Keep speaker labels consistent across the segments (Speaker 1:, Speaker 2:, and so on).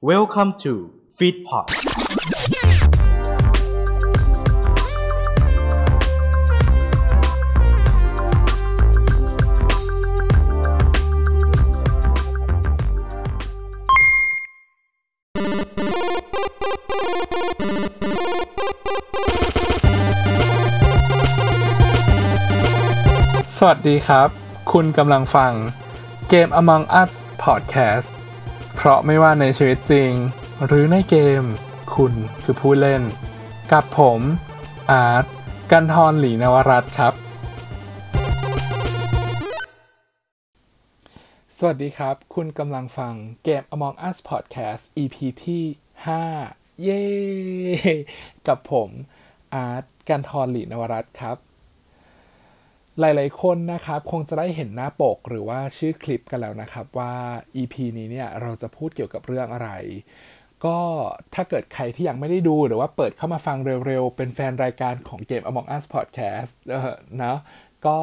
Speaker 1: Welcome to Feedpot
Speaker 2: สวัสดีครับ คุณกำลังฟังเกม Among Us Podcast เพราะไม่ว่าในชีวิตจริง หรือในเกม คุณคือผู้เล่น กับผม อาร์ตกันทรหลีนวรัตครับ สวัสดีครับ คุณกำลังฟังเกม Among Us Podcast EP ที่ 5 เย้ กับผม อาร์ตกันทรหลีนวรัตครับ หลายๆ คนนะครับคงจะได้เห็นหน้าปกหรือว่าชื่อคลิปกันแล้วนะครับว่า EP นี้เนี่ยเราจะพูดเกี่ยวกับเรื่องอะไร ก็ถ้าเกิดใครที่ยังไม่ได้ดูหรือว่าเปิดเข้ามาฟังเร็วๆ เป็นแฟนรายการของเกม Among Us Podcast เออนะก็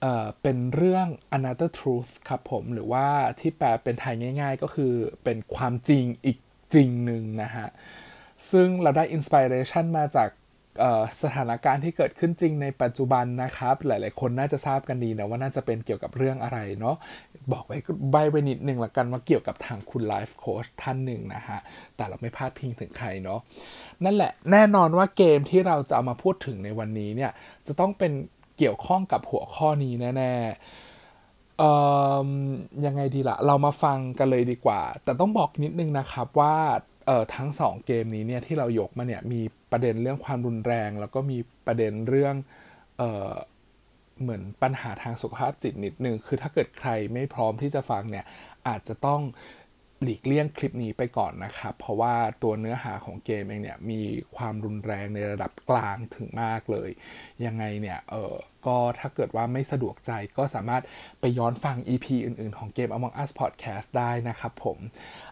Speaker 2: เออเป็นเรื่อง Another Truth ครับผม หรือว่าที่แปลเป็นไทยง่าย ๆ ก็คือเป็นความจริงอีกจริงหนึ่งนะฮะซึ่งเราได้อินสปิเรชันมาจาก สถานการณ์ที่เกิดขึ้นจริงในปัจจุบันนะครับ หลายๆ คนน่าจะทราบกันดีนะว่าน่าจะเป็นเกี่ยวกับเรื่องอะไรเนาะบอกไว้ใบไปนิดนึงละกันว่าเกี่ยวกับทางคุณไลฟ์โค้ชท่านหนึ่งนะฮะ แต่เราไม่พลาดพิงถึงใครเนาะนั่นแหละแน่นอนว่าเกมที่เราจะเอามาพูดถึงในวันนี้เนี่ยจะต้องเป็นเกี่ยวข้องกับหัวข้อนี้แน่ๆยังไงดีละ่ะ เรามาฟังกันเลยดีกว่า แต่ต้องบอกนิดนึงนะครับว่า ทั้งสองเกมนี้เนี่ยที่เรายกมาเนี่ยมีประเด็นเรื่องความรุนแรง แล้วก็มีประเด็นเรื่องเอ่อเหมือนปัญหาทางสุขภาพจิตนิดนึงคือถ้าเกิดใครไม่พร้อมที่จะฟังเนี่ยอาจจะต้องหลีกเลี่ยงคลิปนี้ไปก่อนนะครับ เพราะว่าตัวเนื้อหาของเกมเองเนี่ยมีความรุนแรงในระดับกลางถึงมากเลย ยังไงเนี่ยเออก็ถ้าเกิดว่าไม่สะดวกใจก็สามารถไปย้อนฟัง EP อื่นๆ ของเกม Among Us Podcast ได้นะครับผม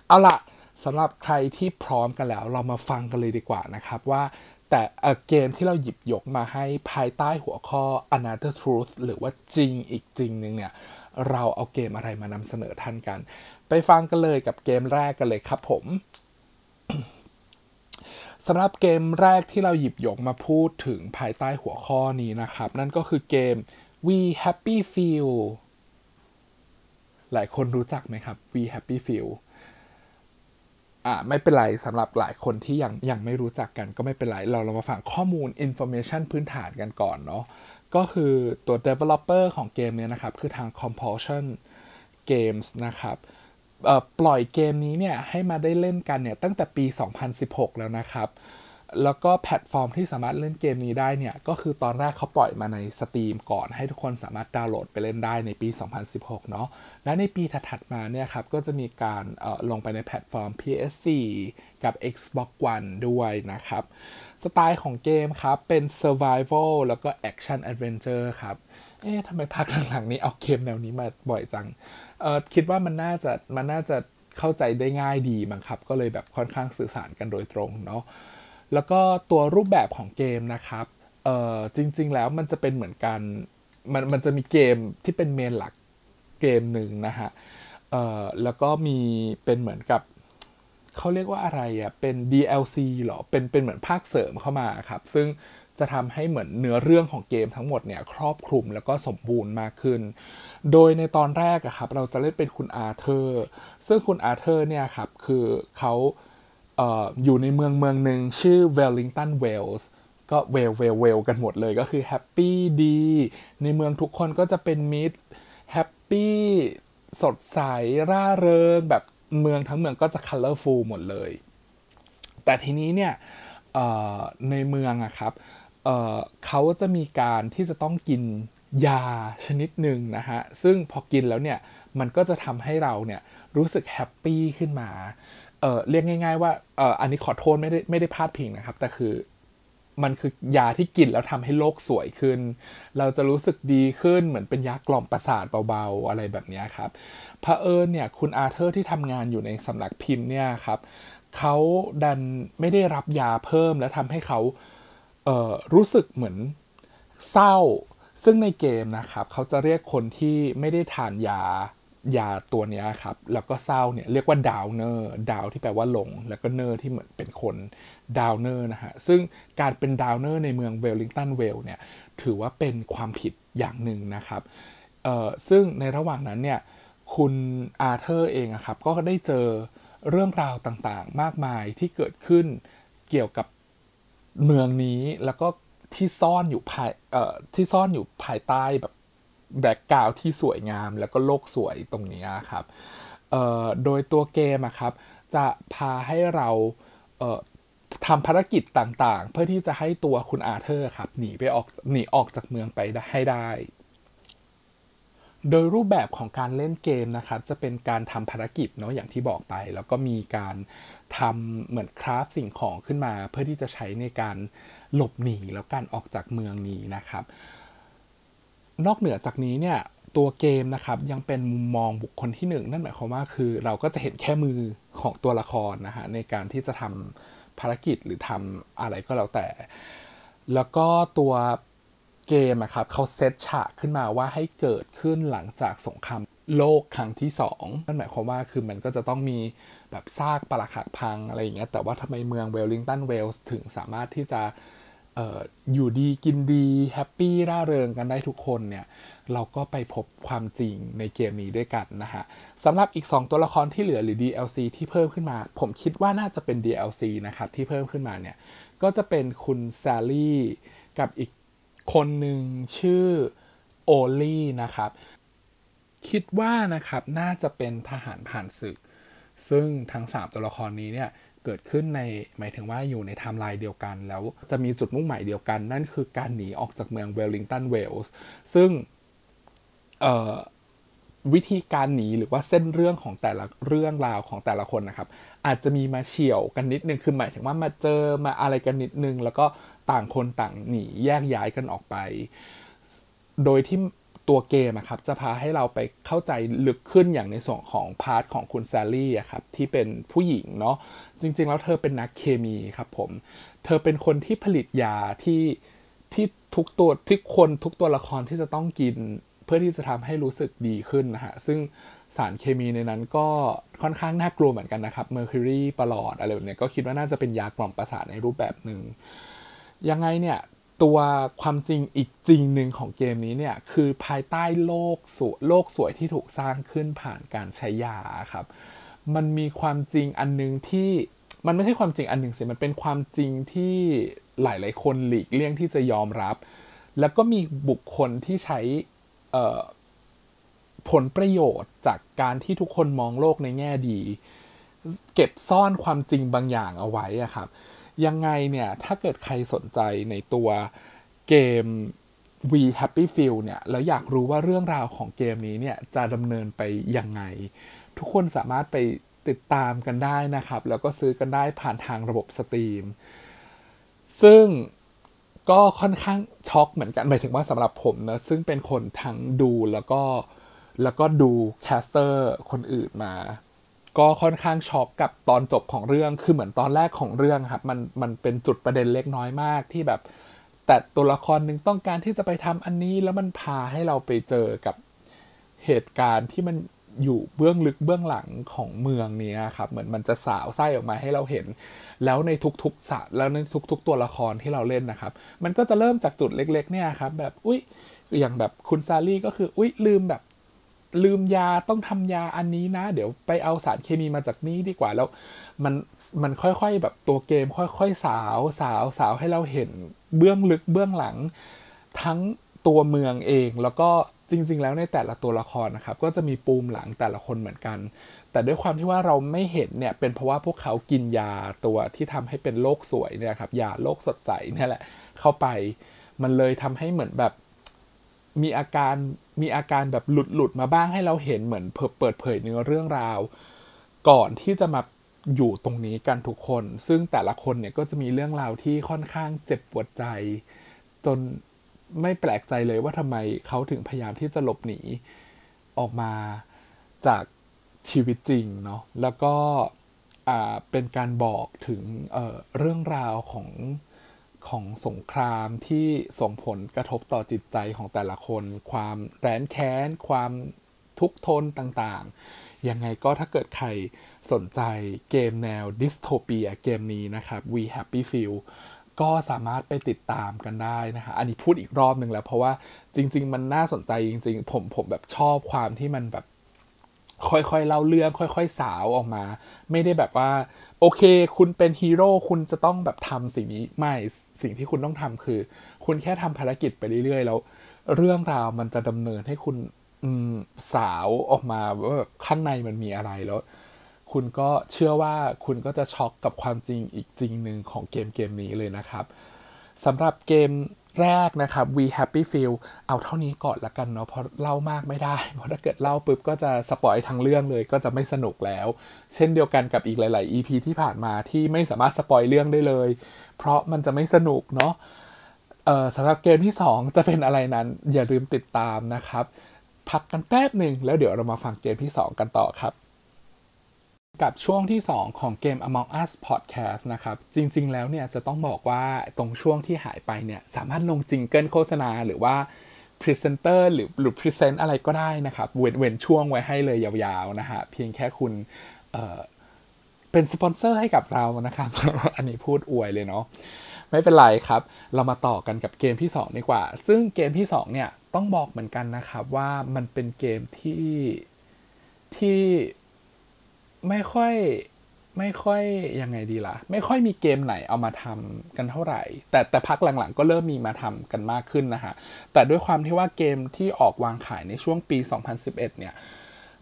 Speaker 2: เอาล่ะ สำหรับใครที่พร้อมกันแล้ว เรามาฟังกันเลยดีกว่านะครับว่าแต่เกมที่เราหยิบยกมาให้ภายใต้หัวข้อ Another Truth หรือว่าจริงอีกจริงหนึ่งเนี่ย เราเอาเกมอะไรมานำเสนอท่านกัน ไปฟังกันเลยกับเกมแรกกันเลยครับผมสำหรับเกมแรกที่เราหยิบยกมาพูดถึงภายใต้หัวข้อนี้นะครับ นั่นก็คือเกม We Happy Feel หลายคนรู้จักไหมครับ We Happy Few อ่าไม่เป็นไรสำหรับหลายคนที่ยังยังไม่รู้จักกันก็ไม่เป็นไร เราเรามาฟังข้อมูล information พื้นฐานกันก่อนเนาะก็คือตัว developer ของเกมเนี่ยนะครับ คือทาง Compulsion Games นะครับปล่อยเกมนี้เนี่ยให้มาได้เล่นกันเนี่ยตั้งแต่ปี 2016 แล้วนะครับ แล้วก็แพลตฟอร์มที่สามารถเล่นเกมนี้ได้เนี่ย ก็คือตอนแรกเขาปล่อยมาใน Steam ก่อน ให้ทุกคนสามารถดาวน์โหลดไปเล่นได้ในปี 2016 เนาะและในปีถัดมาเนี่ยครับ ก็จะมีการลงไปในแพลตฟอร์ม PS4 กับ Xbox One ด้วยนะครับ สไตล์ของเกมครับ เป็น Survival แล้วก็ Action Adventure ครับเอ๊ะทำไมพักหลังๆนี้เอาเกมแนวนี้มาบ่อยจังเออคิดว่ามันน่าจะมันน่าจะเข้าใจได้ง่ายดีมั้งครับ ก็เลยแบบค่อนข้างสื่อสารกันโดยตรงเนาะ แล้วก็ตัวรูปแบบของเกมนะครับเอ่อจริง ๆ แล้วมันจะเป็นเหมือนกันมันมันจะมีเกมที่เป็นเมนหลักเกมหนึ่งนะฮะเอ่อแล้วก็มีเป็นเหมือนกับเขาเรียกว่าอะไรอะ่ะเป็น DLC หรอเป็นเป็นเหมือนภาคเสริมเข้ามาครับ ซึ่งจะทำให้เหมือนเนื้อเรื่องของเกมทั้งหมดเนี่ยครอบคลุมแล้วก็สมบูรณ์มากขึ้น โดยในตอนแรกอะครับเราจะเล่นเป็นคุณอาเธอร์ ซึ่งคุณอาเธอร์เนี่ยครับคือเขา อยู่ในเมืองเมืองหนึ่งชื่อเวลลิงตันเวลส์ก็เวลเวลเวลกันหมดเลยก็คือ happy ดี ในเมืองทุกคนก็จะเป็นมิตร happy สดใส ร่าเริง แบบเมืองทั้งเมืองก็จะ colorful หมดเลย แต่ทีนี้เนี่ยในเมืองอะครับเเขาจะมีการที่จะต้องกินยาชนิดหนึ่งนะฮะ ซึ่งพอกินแล้วเนี่ย มันก็จะทำให้เราเนี่ยรู้สึกแฮปปี้ขึ้นมา เออเรียกง่าย ๆ ว่าเอออันนี้ขอโทษไม่ได้ไม่ได้พลาดพิงนะครับ แต่คือมันคือยาที่กินแล้วทำให้โลกสวยขึ้น เราจะรู้สึกดีขึ้นเหมือนเป็นยากล่อมประสาทเบาๆ อะไรแบบนี้ครับพระเอิญเนี่ยคุณอาเธอร์ที่ทำงานอยู่ในสำนักพิมพ์เนี่ยครับเขาดันไม่ได้รับยาเพิ่มแล้วทำให้เขาเรู้สึกเหมือนเศร้า ซึ่งในเกมนะครับเขาจะเรียกคนที่ไม่ได้ทานยา ยาตัวนี้ครับ แล้วก็เศร้าเนี่ยเรียกว่า downer down ที่แปลว่าลง แล้วก็เนอร์ที่เหมือนเป็นคน downer นะฮะ ซึ่งการเป็น downer ในเมืองเวลลิงตันเวลเนี่ยถือว่าเป็นความผิดอย่างหนึ่งนะครับเอ่อซึ่งในระหว่างนั้นเนี่ยคุณอาร์เธอร์เองครับก็ได้เจอเรื่องราวต่างๆ มากมายที่เกิดขึ้นเกี่ยวกับเมืองนี้แล้วก็ที่ซ่อนอยู่ภายเอ่อที่ซ่อนอยู่ภายใต้แบบ แบ็กกราวที่สวยงาม แล้วก็โลกสวยตรงนี้ครับโดยตัวเกมครับจะพาให้เราเทำภารกิจต่างๆ เพื่อที่จะให้ตัวคุณอาเธอร์ครับหนีไปออกหนีออกจากเมืองไปได้ให้ได้ โดยรูปแบบของการเล่นเกมนะครับจะเป็นการทำภารกิจเนาะอย่างที่บอกไป แล้วก็มีการทำเหมือนคราฟสิ่งของขึ้นมา เพื่อที่จะใช้ในการหลบหนีแล้วการออกจากเมืองนี้นะครับ นอกเหนือจากนี้เนี่ยตัวเกมนะครับยังเป็นมุมมองบุคคลที่หนึ่งนั่นหมายความว่าคือเราก็จะเห็นแค่มือของตัวละครนะฮะในการที่จะทำภารกิจหรือทำอะไรก็แล้วแต่ แล้วก็ตัวเกมอะครับเขาเซตฉากขึ้นมาว่าให้เกิดขึ้นหลังจากสงครามโลกครั้งที่สองนั่นหมายความว่าคือมันก็จะต้องมีแบบซากปรักหักพังอะไรอย่างเงี้ยแต่ว่าทำไมเมืองเวลลิงตันเวลส์ถึงสามารถที่จะเอยู่ดีกินดี happy ร่าเริงกันได้ทุกคนเนี่ยเราก็ไปพบความจริงในเกมนี้ด้วยกันนะฮะสำหรับอีก 2 ตัวละครที่เหลือหรือ DLC ที่เพิ่มขึ้นมา ผมคิดว่าน่าจะเป็น DLC นะครับที่เพิ่มขึ้นมาเนี่ยก็จะเป็นคุณแซลลี่กับอีกคนหนึ่งชื่อโอลี่นะครับคิดว่านะครับน่าจะเป็นทหารผ่านศึก ซึ่งทั้ง 3 ตัวละครนี้เนี่ย เกิดขึ้นในหมายถึงว่าอยู่ในไทม์ไลน์เดียวกัน แล้วจะมีจุดมุ่งหมายเดียวกัน นั่นคือการหนีออกจากเมืองเวลลิงตันเวลส์ซึ่งวิธีการหนีหรือว่าเส้นเรื่องของแต่ละเรื่องราวของแต่ละคนนะครับ อาจจะมีมาเฉี่ยวกันนิดนึงคือหมายถึงว่ามาเจอมาอะไรกันนิดนึง แล้วก็ต่างคนต่างหนีแยกย้ายกันออกไป โดยที่ตัวเกมครับจะพาให้เราไปเข้าใจลึกขึ้นอย่างในส่วนของ part ของคุณแซลลี่ครับที่เป็นผู้หญิงเนาะ จริง ๆ แล้วเธอเป็นนักเคมีครับผม เธอเป็นคนที่ผลิตยาที่ที่ทุกตัวที่คนทุกตัวละครที่จะต้องกิน เพื่อที่จะทำให้รู้สึกดีขึ้นนะฮะ ซึ่งสารเคมีในนั้นก็ค่อนข้างน่ากลัวเหมือนกันนะครับ mercury ปรอทอะไรแบบนี้ก็คิดว่าน่าจะเป็นยากล่อมประสาทในรูปแบบหนึ่งยังไงเนี่ยตัวความจริงอีกจริงหนึ่งของเกมนี้เนี่ยคือภายใต้โลกสวยโลกสวยที่ถูกสร้างขึ้นผ่านการใช้ยาครับ มันมีความจริงอันนึงที่มันไม่ใช่ความจริงอันหนึ่งสิมันเป็นความจริงที่หลาย ๆ คนหลีกเลี่ยงที่จะยอมรับ แล้วก็มีบุคคลที่ใช้ผลประโยชน์จากการที่ทุกคนมองโลกในแง่ดี เก็บซ่อนความจริงบางอย่างเอาไว้อะครับ ยังไงเนี่ยถ้าเกิดใครสนใจในตัวเกม We Happy Feel เนี่ยแล้วอยากรู้ว่าเรื่องราวของเกมนี้เนี่ยจะดำเนินไปยังไง ทุกคนสามารถไปติดตามกันได้นะครับ แล้วก็ซื้อกันได้ผ่านทางระบบ Steam ซึ่งก็ค่อนข้างช็อกเหมือนกันหมายถึงว่าสำหรับผมนะซึ่งเป็นคนทั้งดูแล้วก็แล้วก็ดู caster คนอื่นมา ก็ค่อนข้างช็อกกับตอนจบของเรื่องคือเหมือนตอนแรกของเรื่องครับมันมันเป็นจุดประเด็นเล็กน้อยมากที่แบบ แต่ตัวละครหนึ่งต้องการที่จะไปทำอันนี้แล้วมันพาให้เราไปเจอกับเหตุการณ์ที่มัน อยู่เบื้องลึกเบื้องหลังของเมืองนี้ครับเหมือนมันจะสาวไส้ออกมาให้เราเห็น แล้วในทุกๆสะแล้วในทุก ๆ ตัวละครที่เราเล่นนะครับ มันก็จะเริ่มจากจุดเล็ก ๆ เนี่ยครับ แบบอุ้ยอย่างแบบคุณซารี่ก็คืออุ้ยลืมแบบลืมยาต้องทำยาอันนี้นะ เดี๋ยวไปเอาสารเคมีมาจากนี้ดีกว่าแล้วมันมันค่อยๆแบบตัวเกมค่อยๆสาวสาวสาวให้เราเห็นเบื้องลึกเบื้องหลัง ทั้งตัวเมืองเองแล้วก็ จริง ๆ แล้วในแต่ละตัวละครนะครับก็จะมีปูมหลังแต่ละคนเหมือนกัน แต่ด้วยความที่ว่าเราไม่เห็นเนี่ยเป็นเพราะว่าพวกเขากินยาตัวที่ทำให้เป็นโลกสวยเนี่ยครับยาโลกสดใสเนี่ยแหละเข้าไป มันเลยทำให้เหมือนแบบมีอาการมีอาการแบบหลุดหลุดมาบ้างให้เราเห็นเหมือนเปิดเผยเนื้อเรื่องราว ก่อนที่จะมาอยู่ตรงนี้กันทุกคน ซึ่งแต่ละคนเนี่ยก็จะมีเรื่องราวที่ค่อนข้างเจ็บปวดใจ จน ไม่แปลกใจเลยว่าทำไมเขาถึงพยายามที่จะหลบหนีออกมาจากชีวิตจริงเนาะแล้วก็เป็นการบอกถึงเเรื่องราวของของสงครามที่ส่งผลกระทบต่อจิตใจของแต่ละคน ความแร้นแค้น ความทุกทนต่างๆ ยังไงก็ถ้าเกิดใครสนใจเกมแนวดิสโทเปียเกมนี้นะครับ We Happy Feel ก็สามารถไปติดตามกันได้นะฮะอันนี้พูดอีกรอบหนึ่งแล้ว เพราะว่าจริง ๆ มันน่าสนใจจริง ๆ ผมผมแบบชอบความที่มันแบบค่อยๆเล่าเรื่องค่อย ๆ สาวออกมา ไม่ได้แบบว่า โอเค คุณเป็นฮีโร่คุณจะต้องแบบทำสิ่งนี้ไม่สิ่งที่คุณต้องทำคือ คุณแค่ทำภารกิจไปเรื่อยๆ แล้ว เรื่องราวมันจะดำเนินให้คุณสาวออกมาว่าแบบข้างในมันมีอะไรแล้ว คุณก็เชื่อว่าคุณก็จะช็อกกับความจริงอีกจริงหนึ่งของเกมเกมนี้เลยนะครับสำหรับเกมแรกนะครับ We Happy Feel เอาเท่านี้ก่อนละกันเนาะเพราะเล่ามากไม่ได้ เพราะถ้าเกิดเล่าปุ๊บก็จะสปอยทั้งเรื่องเลยก็จะไม่สนุกแล้ว เช่นเดียวกันกับอีกหลาย ๆ EP ที่ผ่านมาที่ไม่สามารถสปอยเรื่องได้เลย เพราะมันจะไม่สนุกเนาะสำหรับเกมที่ 2 จะเป็นอะไรนั้นอย่าลืมติดตามนะครับ พักกันแป๊บหนึ่งแล้วเดี๋ยวเรามาฟังเกมที่ 2 กันต่อครับ กับช่วงที่ 2 ของเกม Among Us Podcast นะครับ จริงๆ แล้วเนี่ยจะต้องบอกว่าตรงช่วงที่หายไปเนี่ยสามารถลง jingle โฆษณาหรือว่าพรีเซนเตอร์หรือหรือ present อะไรก็ได้นะครับเว้นเว้นช่วงไว้ให้เลยยาวๆนะฮะเพียงแค่คุณเป็นสปอนเซอร์ให้กับเรานะครับ อันนี้พูดอวยเลยเนาะไม่เป็นไรครับ เรามาต่อกันกับเกมที่ 2 ดีกว่า ซึ่งเกมที่ 2 เนี่ยต้องบอกเหมือนกันนะครับว่ามันเป็นเกมที่ที่ ไม่ค่อยไม่ค่อยยังไงดีละ่ะ ไม่ค่อยมีเกมไหนเอามาทำกันเท่าไหร่ แต่แต่พักหลังๆ ก็เริ่มมีมาทำกันมากขึ้นนะฮะ แต่ด้วยความที่ว่าเกมที่ออกวางขายในช่วงปี 2011 เนี่ย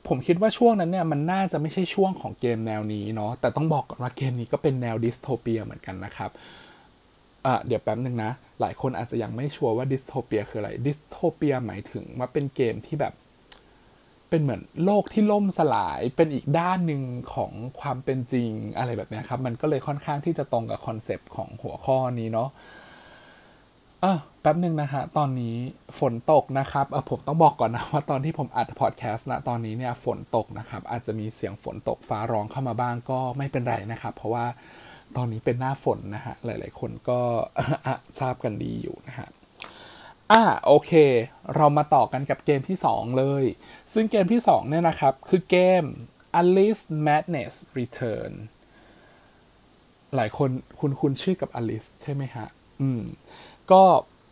Speaker 2: ผมคิดว่าช่วงนั้นเนี่ยมันน่าจะไม่ใช่ช่วงของเกมแนวนี้เนาะ แต่ต้องบอกก่อนว่าเกมนี้ก็เป็นแนวดิสโทเปียเหมือนกันนะครับอะเดี๋ยวแป๊บหนึ่งนะ หลายคนอาจจะยังไม่ sure ว่า dystopia คืออะไร dystopia หมายถึงว่าเป็นเกมที่แบบ เป็นเหมือนโลกที่ล่มสลายเป็นอีกด้านหนึ่งของความเป็นจริงอะไรแบบนี้ครับ มันก็เลยค่อนข้างที่จะตรงกับคอนเซปต์ของหัวข้อนี้เนาะอะแป๊บหนึ่งนะฮะ ตอนนี้ฝนตกนะครับเออผมต้องบอกก่อนนะว่าตอนที่ผมอัดพอดแคสต์นะตอนนี้เนี่ยฝนตกนะครับ อาจจะมีเสียงฝนตกฟ้าร้องเข้ามาบ้างก็ไม่เป็นไรนะครับ เพราะว่าตอนนี้เป็นหน้าฝนนะฮะ หลาย ๆ คนก็ทราบกันดีอยู่นะฮะ อ่าโอเค เรามาต่อกันกับเกมที่ 2 เลย ซึ่งเกมที่ 2 เนี่ยนะครับ คือเกม Alice Madness Return หลายคนคุณคุณชื่อกับ Alice ใช่ไหมฮะ อืม ก็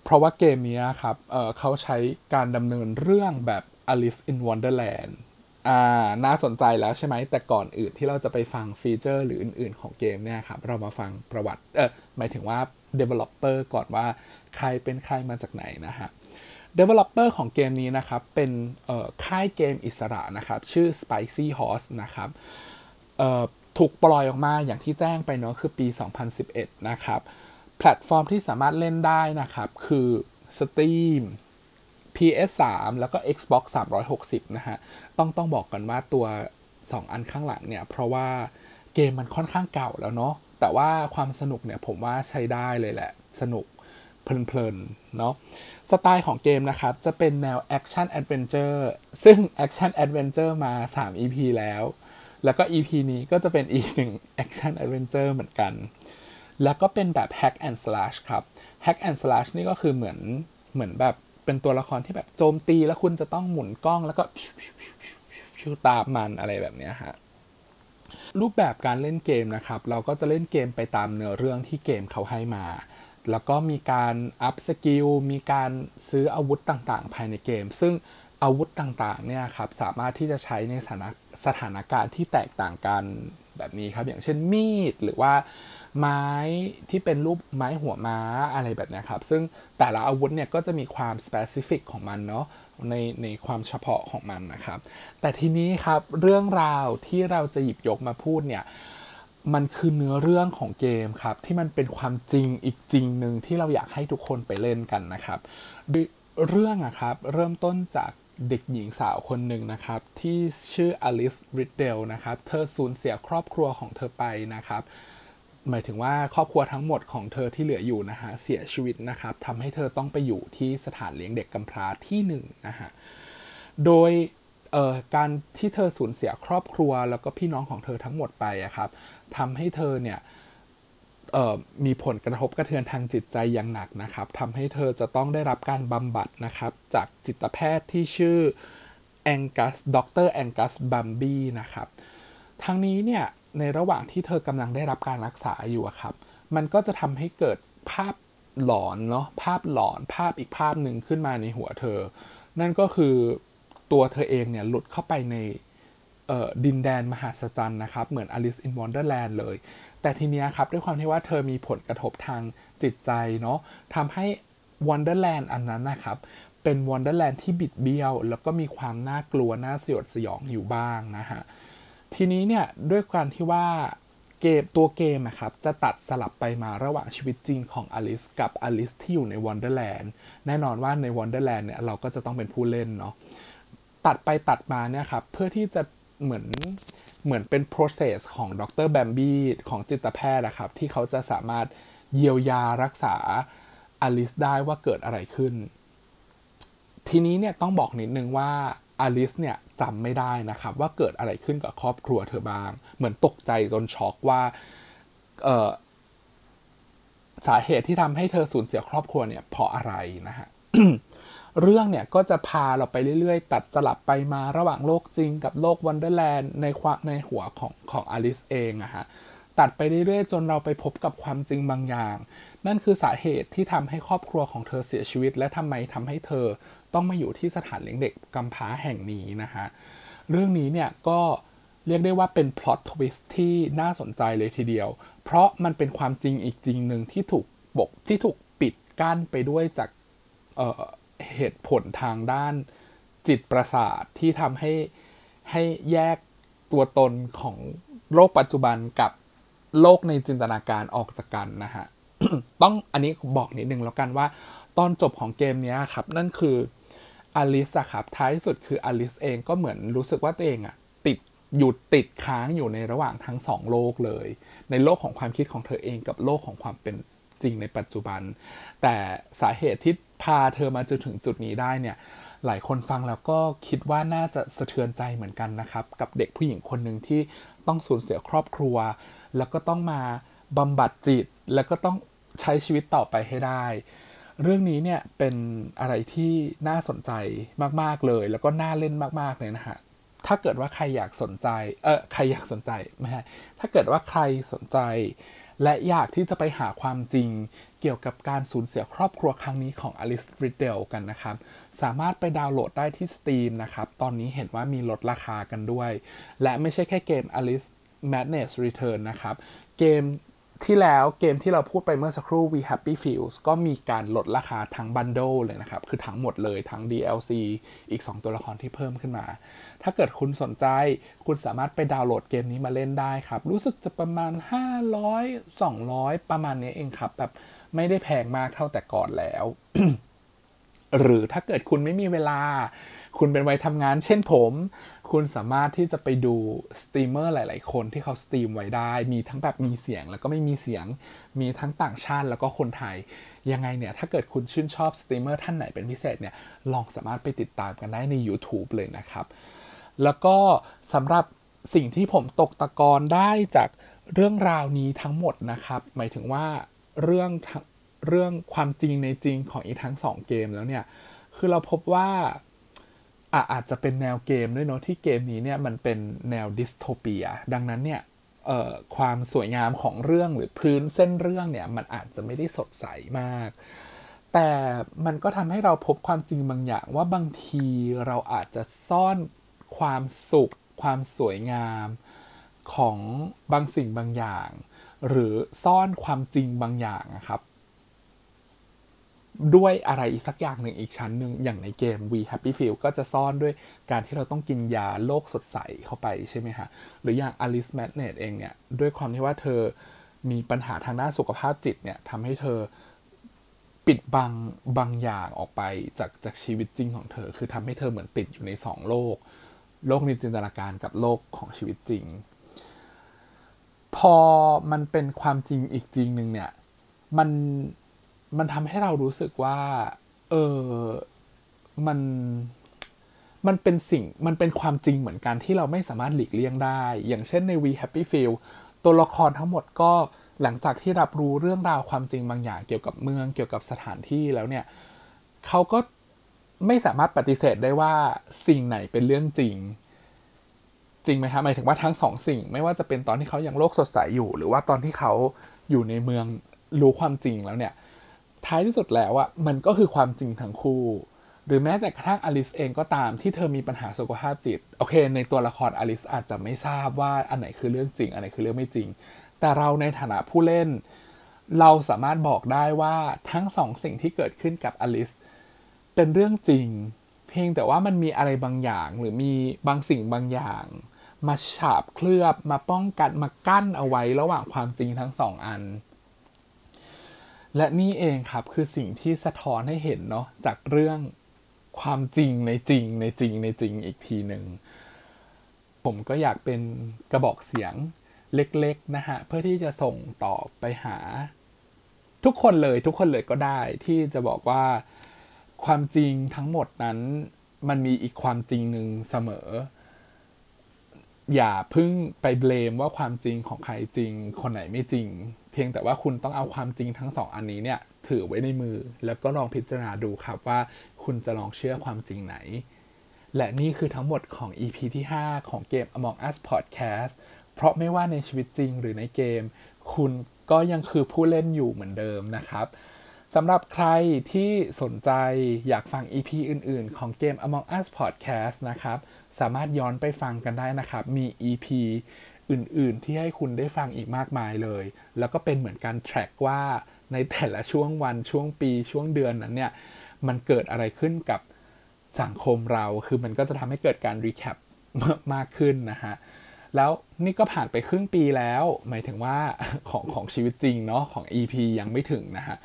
Speaker 2: เพราะว่าเกมนี้ครับเเขาใช้การดำเนินเรื่องแบบ Alice in Wonderland อ่า น่าสนใจแล้วใช่ไหม แต่ก่อนอื่นที่เราจะไปฟัง feature หรืออื่น ๆ ของเกมเนี่ยครับ เรามาฟังประวัติ เออหมายถึงว่า developer ก่อนว่า ใครเป็นใครมาจากไหนนะฮะ developer ของเกมนี้นะครับ เป็นค่ายเกมอิสระนะครับ ชื่อ Spicy Horse นะครับถูกปล่อยออกมาอย่างที่แจ้งไปเนาะคือปี 2011 นะครับ แพลตฟอร์มที่สามารถเล่นได้นะครับ คือ Steam PS3 แล้วก็ Xbox 360 นะฮะ ต้องต้องบอกกันว่าตัว 2 อันข้างหลังเนี่ย เพราะว่าเกมมันค่อนข้างเก่าแล้วเนาะแต่ว่าความสนุกเนี่ยผมว่าใช้ได้เลยแหละ สนุก เพลินๆเนาะสไตล์ของเกมนะครับ จะเป็นแนว action adventure ซึ่ง action adventure มา 3 EP แล้ว แล้วก็ EP นี้ก็จะเป็นอีกหนึ่ง action adventure เหมือนกัน แล้วก็เป็นแบบ hack and slash ครับ hack and slash นี่ก็คือเหมือนเหมือนแบบเป็นตัวละครที่แบบโจมตีแล้วคุณจะต้องหมุนกล้องแล้วก็ชิวตามมันอะไรแบบนี้ฮะรูปแบบการเล่นเกมนะครับ เราก็จะเล่นเกมไปตามเนื้อเรื่องที่เกมเขาให้มา แล้วก็มีการอัพสกิล มีการซื้ออาวุธต่างๆ ภายในเกม ซึ่งอาวุธต่างๆ เนี่ยครับ สามารถที่จะใช้ในสถานสถานการณ์ที่แตกต่างกันแบบนี้ครับ อย่างเช่นมีด หรือว่าไม้ที่เป็นรูปไม้หัวม้าอะไรแบบนี้ครับ ซึ่งแต่ละอาวุธเนี่ยก็จะมีความสเปซิฟิกของมันเนาะในในความเฉพาะของมันนะครับ แต่ทีนี้ครับเรื่องราวที่เราจะหยิบยกมาพูดเนี่ย มันคือเนื้อเรื่องของเกมครับ ที่มันเป็นความจริงอีกจริงหนึ่งที่เราอยากให้ทุกคนไปเล่นกันนะครับเรื่องอะครับ เริ่มต้นจากเด็กหญิงสาวคนหนึ่งนะครับ ที่ชื่ออลิสริดเดลนะครับ เธอสูญเสียครอบครัวของเธอไปนะครับ หมายถึงว่าครอบครัวทั้งหมดของเธอที่เหลืออยู่นะฮะเสียชีวิตนะครับทำให้เธอต้องไปอยู่ที่สถานเลี้ยงเด็กกำพร้าที่หนึ่งนะฮะโดย การที่เธอสูญเสียครอบครัว แล้วก็พี่น้องของเธอทั้งหมดไปอะครับทำให้เธอเนี่ยมีผลกระทบกระเทือนทางจิตใจอย่างหนักนะครับทำให้เธอจะต้องได้รับการบำบัดนะครับ จากจิตแพทย์ที่ชื่อแองกัสดรแองกัสบัมบี้นะครับ ทั้งนี้เนี่ยในระหว่างที่เธอกำลังได้รับการรักษาอยู่ครับ มันก็จะทำให้เกิดภาพหลอนเนาะภาพหลอนภาพอีกภาพหนึ่งขึ้นมาในหัวเธอ นั่นก็คือ ตัวเธอเองเนี่ยหลุดเข้าไปในดินแดนมหาศจรรย์นะครับ เหมือน Alice in Wonderland เลย แต่ทีเนี้ยครับ ด้วยความที่ว่าเธอมีผลกระทบทางจิตใจเนาะทำให้ Wonderland อันนั้นนะครับ เป็น Wonderland ที่บิดเบี้ยว แล้วก็มีความน่ากลัว น่าสยดสยองอยู่บ้างนะฮะ ทีนี้เนี่ย ด้วยการที่ว่าเกมตัวเกมอะครับ จะตัดสลับไปมาระหว่างชีวิตจริงของอลิสกับอลิสที่อยู่ใน Wonderland แน่นอนว่าใน Wonderland เนี่ยเราก็จะต้องเป็นผู้เล่นเนาะ ตัดไปตัดมาเนี่ยครับเพื่อที่จะเหมือนเหมือนเป็น process ของดร.บัมบี้ของจิตแพทย์นะครับ ที่เขาจะสามารถเยียวยารักษาอลิสได้ว่าเกิดอะไรขึ้น ทีนี้เนี่ยต้องบอกนิดนึงว่าอลิสเนี่ยจำไม่ได้นะครับ ว่าเกิดอะไรขึ้นกับครอบครัวเธอบ้าง เหมือนตกใจจนช็อกว่าสาเหตุที่ทำให้เธอสูญเสียครอบครัวเนี่ยเพราะอะไรนะฮะ เรื่องเนี่ยก็จะพาเราไปเรื่อยๆ ตัดสลับไปมาระหว่างโลกจริงกับโลก Wonderland ในความในหัวของของอลิสเองอะฮะตัดไปเรื่อยๆ จนเราไปพบกับความจริงบางอย่าง นั่นคือสาเหตุที่ทำให้ครอบครัวของเธอเสียชีวิต และทำไมทำให้เธอต้องมาอยู่ที่สถานเลี้ยงเด็กกำพร้าแห่งนี้นะฮะเรื่องนี้เนี่ยก็เรียกได้ว่าเป็นพล็อตทวิสต์ที่น่าสนใจเลยทีเดียว เพราะมันเป็นความจริงอีกจริงหนึ่งที่ถูกบกที่ถูกปิดกั้นไปด้วยจาก เหตุผลทางด้านจิตประสาทที่ทำให้ให้แยกตัวตนของโลกปัจจุบันกับโลกในจินตนาการออกจากกันนะฮะ ต้องอันนี้บอกนิดนึงแล้วกันว่า ตอนจบของเกมนี้ครับ นั่นคืออลิสอะครับท้ายสุดคืออลิสเองก็เหมือนรู้สึกว่าตัวเองอะติดหยุดติดค้างอยู่ในระหว่างทั้งสองโลกเลย ในโลกของความคิดของเธอเองกับโลกของความเป็น จริงในปัจจุบัน แต่สาเหตุที่พาเธอมาจนถึงจุดนี้ได้เนี่ยหลายคนฟังแล้วก็คิดว่าน่าจะสะเทือนใจเหมือนกันนะครับ กับเด็กผู้หญิงคนหนึ่งที่ต้องสูญเสียครอบครัว แล้วก็ต้องมาบำบัดจิต แล้วก็ต้องใช้ชีวิตต่อไปให้ได้ เรื่องนี้เนี่ยเป็นอะไรที่น่าสนใจมากๆเลย แล้วก็น่าเล่นมากๆเลยนะฮะถ้าเกิดว่าใครอยากสนใจ เออใครอยากสนใจไม่ใช่ถ้าเกิดว่าใครสนใจ และอยากที่จะไปหาความจริงเกี่ยวกับการสูญเสียครอบครัวครั้งนี้ของอลิสริดเดลกันนะครับ สามารถไปดาวน์โหลดได้ที่ Steam นะครับ ตอนนี้เห็นว่ามีลดราคากันด้วย และไม่ใช่แค่เกม Alice Madness Return นะครับ เกมที่แล้วเกมที่เราพูดไปเมื่อสักครู่ We Happy Feels ก็มีการลดราคาทั้งบันโดเลยนะครับ คือทั้งหมดเลยทั้ง DLC อีก 2 ตัวละครที่เพิ่มขึ้นมา ถ้าเกิดคุณสนใจ คุณสามารถไปดาวน์โหลดเกมนี้มาเล่นได้ครับ รู้สึกจะประมาณ 500 200 ประมาณนี้เองครับ แบบไม่ได้แพงมากเท่าแต่ก่อนแล้ว หรือถ้าเกิดคุณไม่มีเวลา คุณเป็นวัยทำงานเช่นผม คุณสามารถที่จะไปดูสตรีมเมอร์หลาย ๆ คนที่เขา stream ไว้ได้ มีทั้งแบบมีเสียงแล้วก็ไม่มีเสียง มีทั้งต่างชาติแล้วก็คนไทยยังไงเนี่ย ถ้าเกิดคุณชื่นชอบสตรีมเมอร์ท่านไหนเป็นพิเศษเนี่ย ลองสามารถไปติดตามกันได้ใน YouTube เลยนะครับ แล้วก็สำหรับสิ่งที่ผมตกตะกอนได้จากเรื่องราวนี้ทั้งหมดนะครับ หมายถึงว่าเรื่องเรื่องความจริงในจริงของอีทั้งสองเกมแล้วเนี่ย คือเราพบว่าอะอาจจะเป็นแนวเกมด้วยเนาะที่เกมนี้เนี่ยมันเป็นแนวดิสโทเปีย ดังนั้นเนี่ยความสวยงามของเรื่องหรือพื้นเส้นเรื่องเนี่ยมันอาจจะไม่ได้สดใสมาก แต่มันก็ทำให้เราพบความจริงบางอย่างว่าบางทีเราอาจจะซ่อน ความสุข ความสวยงามของบางสิ่งบางอย่าง หรือซ่อนความจริงบางอย่างอะครับ ด้วยอะไรอีกสักอย่างหนึ่งอีกชั้นหนึ่งอย่างในเกม We Happy Feel ก็จะซ่อนด้วยการที่เราต้องกินยาโลกสดใสเข้าไปใช่ไหมฮะหรืออย่าง Alice Madness เองเนี่ย ด้วยความที่ว่าเธอมีปัญหาทางด้านสุขภาพจิตเนี่ยทำให้เธอปิดบังบางอย่างออกไปจากจากชีวิตจริงของเธอ คือทำให้เธอเหมือนติดอยู่ในสองโลก โลกในจินตนาการกับโลกของชีวิตจริง พอมันเป็นความจริงอีกจริงหนึ่งเนี่ย มันมันทำให้เรารู้สึกว่า เออมันมันเป็นสิ่งมันเป็นความจริงเหมือนกันที่เราไม่สามารถหลีกเลี่ยงได้ อย่างเช่นใน We Happy Feel ตัวละครทั้งหมดก็หลังจากที่รับรู้เรื่องราวความจริงบางอย่างเกี่ยวกับเมืองเกี่ยวกับสถานที่แล้วเนี่ยเขาก็ ไม่สามารถปฏิเสธได้ว่าสิ่งไหนเป็นเรื่องจริง จริงไหมครับหมายถึงว่าทั้งสองสิ่ง ไม่ว่าจะเป็นตอนที่เขายังโลกสดใสอยู่ หรือว่าตอนที่เขาอยู่ในเมืองรู้ความจริงแล้วเนี่ย ท้ายที่สุดแล้วอะมันก็คือความจริงทั้งคู่ หรือแม้แต่กระทั่งอลิสเองก็ตามที่เธอมีปัญหาสุขภาพจิต โอเค ในตัวละครอลิสอาจจะไม่ทราบว่าอันไหนคือเรื่องจริง อันไหนคือเรื่องไม่จริง แต่เราในฐานะผู้เล่น เราสามารถบอกได้ว่าทั้งสองสิ่งที่เกิดขึ้นกับอลิสเเป็นเรื่องจริง เพียงแต่ว่ามันมีอะไรบางอย่างหรือมีบางสิ่งบางอย่าง มาฉาบเคลือบมาป้องกันมากั้นเอาไว้ระหว่างความจริงทั้งสองอัน และนี่เองครับคือสิ่งที่สะท้อนให้เห็นเนาะจากเรื่องความจริงในจริงในจริงในจริงอีกทีหนึ่งผมก็อยากเป็นกระบอกเสียงเล็กๆนะฮะ เพื่อที่จะส่งต่อไปหา ทุกคนเลยทุกคนเลยก็ได้ที่จะบอกว่า ความจริงทั้งหมดนั้น มันมีอีกความจริงหนึ่งเสมอ อย่าพึ่งไปเบลมว่าความจริงของใครจริง คนไหนไม่จริง เพียงแต่ว่าคุณต้องเอาความจริงทั้งสองอันนี้เนี่ย ถือไว้ในมือ แล้วก็ลองพิจารณาดูครับว่าคุณจะลองเชื่อความจริงไหน และนี่คือทั้งหมดของ EP ที่ 5 ของเกม Among Us Podcast เพราะไม่ว่าในชีวิตจริงหรือในเกม คุณก็ยังคือผู้เล่นอยู่เหมือนเดิมนะครับ สำหรับใครที่สนใจอยากฟัง EP อื่น ๆ ของเกม Among Us Podcast นะครับ สามารถย้อนไปฟังกันได้นะครับ มี EP อื่น ๆ ที่ให้คุณได้ฟังอีกมากมายเลย แล้วก็เป็นเหมือนการ track ว่าในแต่ละช่วงวันช่วงปีช่วงเดือนนั้นเนี่ย มันเกิดอะไรขึ้นกับสังคมเรา คือมันก็จะทำให้เกิดการ recap มากขึ้นนะฮะแล้วนี่ก็ผ่านไปครึ่งปีแล้ว หมายถึงว่าของของชีวิตจริงเนาะของ EP ยังไม่ถึงนะฮะ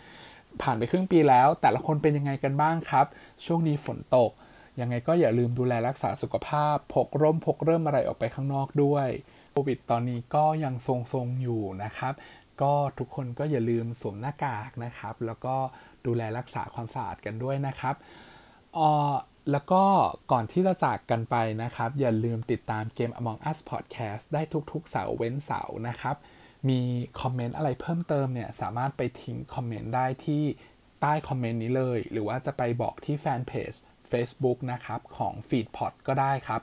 Speaker 2: ผ่านไปครึ่งปีแล้ว แต่ละคนเป็นยังไงกันบ้างครับ ช่วงนี้ฝนตก ยังไงก็อย่าลืมดูแลรักษาสุขภาพ พกร่มพกเริ่มอะไรออกไปข้างนอกด้วยโควิดตอนนี้ก็ยังทรงๆอยู่นะครับ ก็ทุกคนก็อย่าลืมสวมหน้ากากนะครับ แล้วก็ดูแลรักษาความสะอาดกันด้วยนะครับอ่อแล้วก็ก่อนที่จะจากกันไปนะครับ อย่าลืมติดตามเกม Among Us Podcast ได้ทุกๆเสาร์เว้นเสาร์นะครับ มี comment อะไรเพิ่มเติมเนี่ยสามารถไปทิ้ง comment ได้ที่ใต้ comment นี้เลย หรือว่าจะไปบอกที่แฟนเพจ Facebook นะครับของ Feedpot ก็ได้ครับ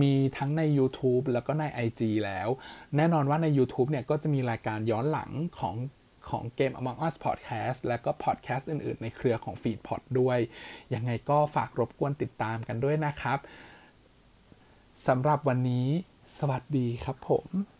Speaker 2: มีทั้งใน YouTube แล้วก็ใน IG แล้ว แน่นอนว่าใน YouTube เนี่ยก็จะมีรายการย้อนหลังของของเกม Among Us Podcast และก็ Podcast อื่น ๆ ในเครือของ Feedpot ด้วย ยังไงก็ฝากรบกวนติดตามกันด้วยนะครับสำหรับวันนี้ สวัสดีครับผม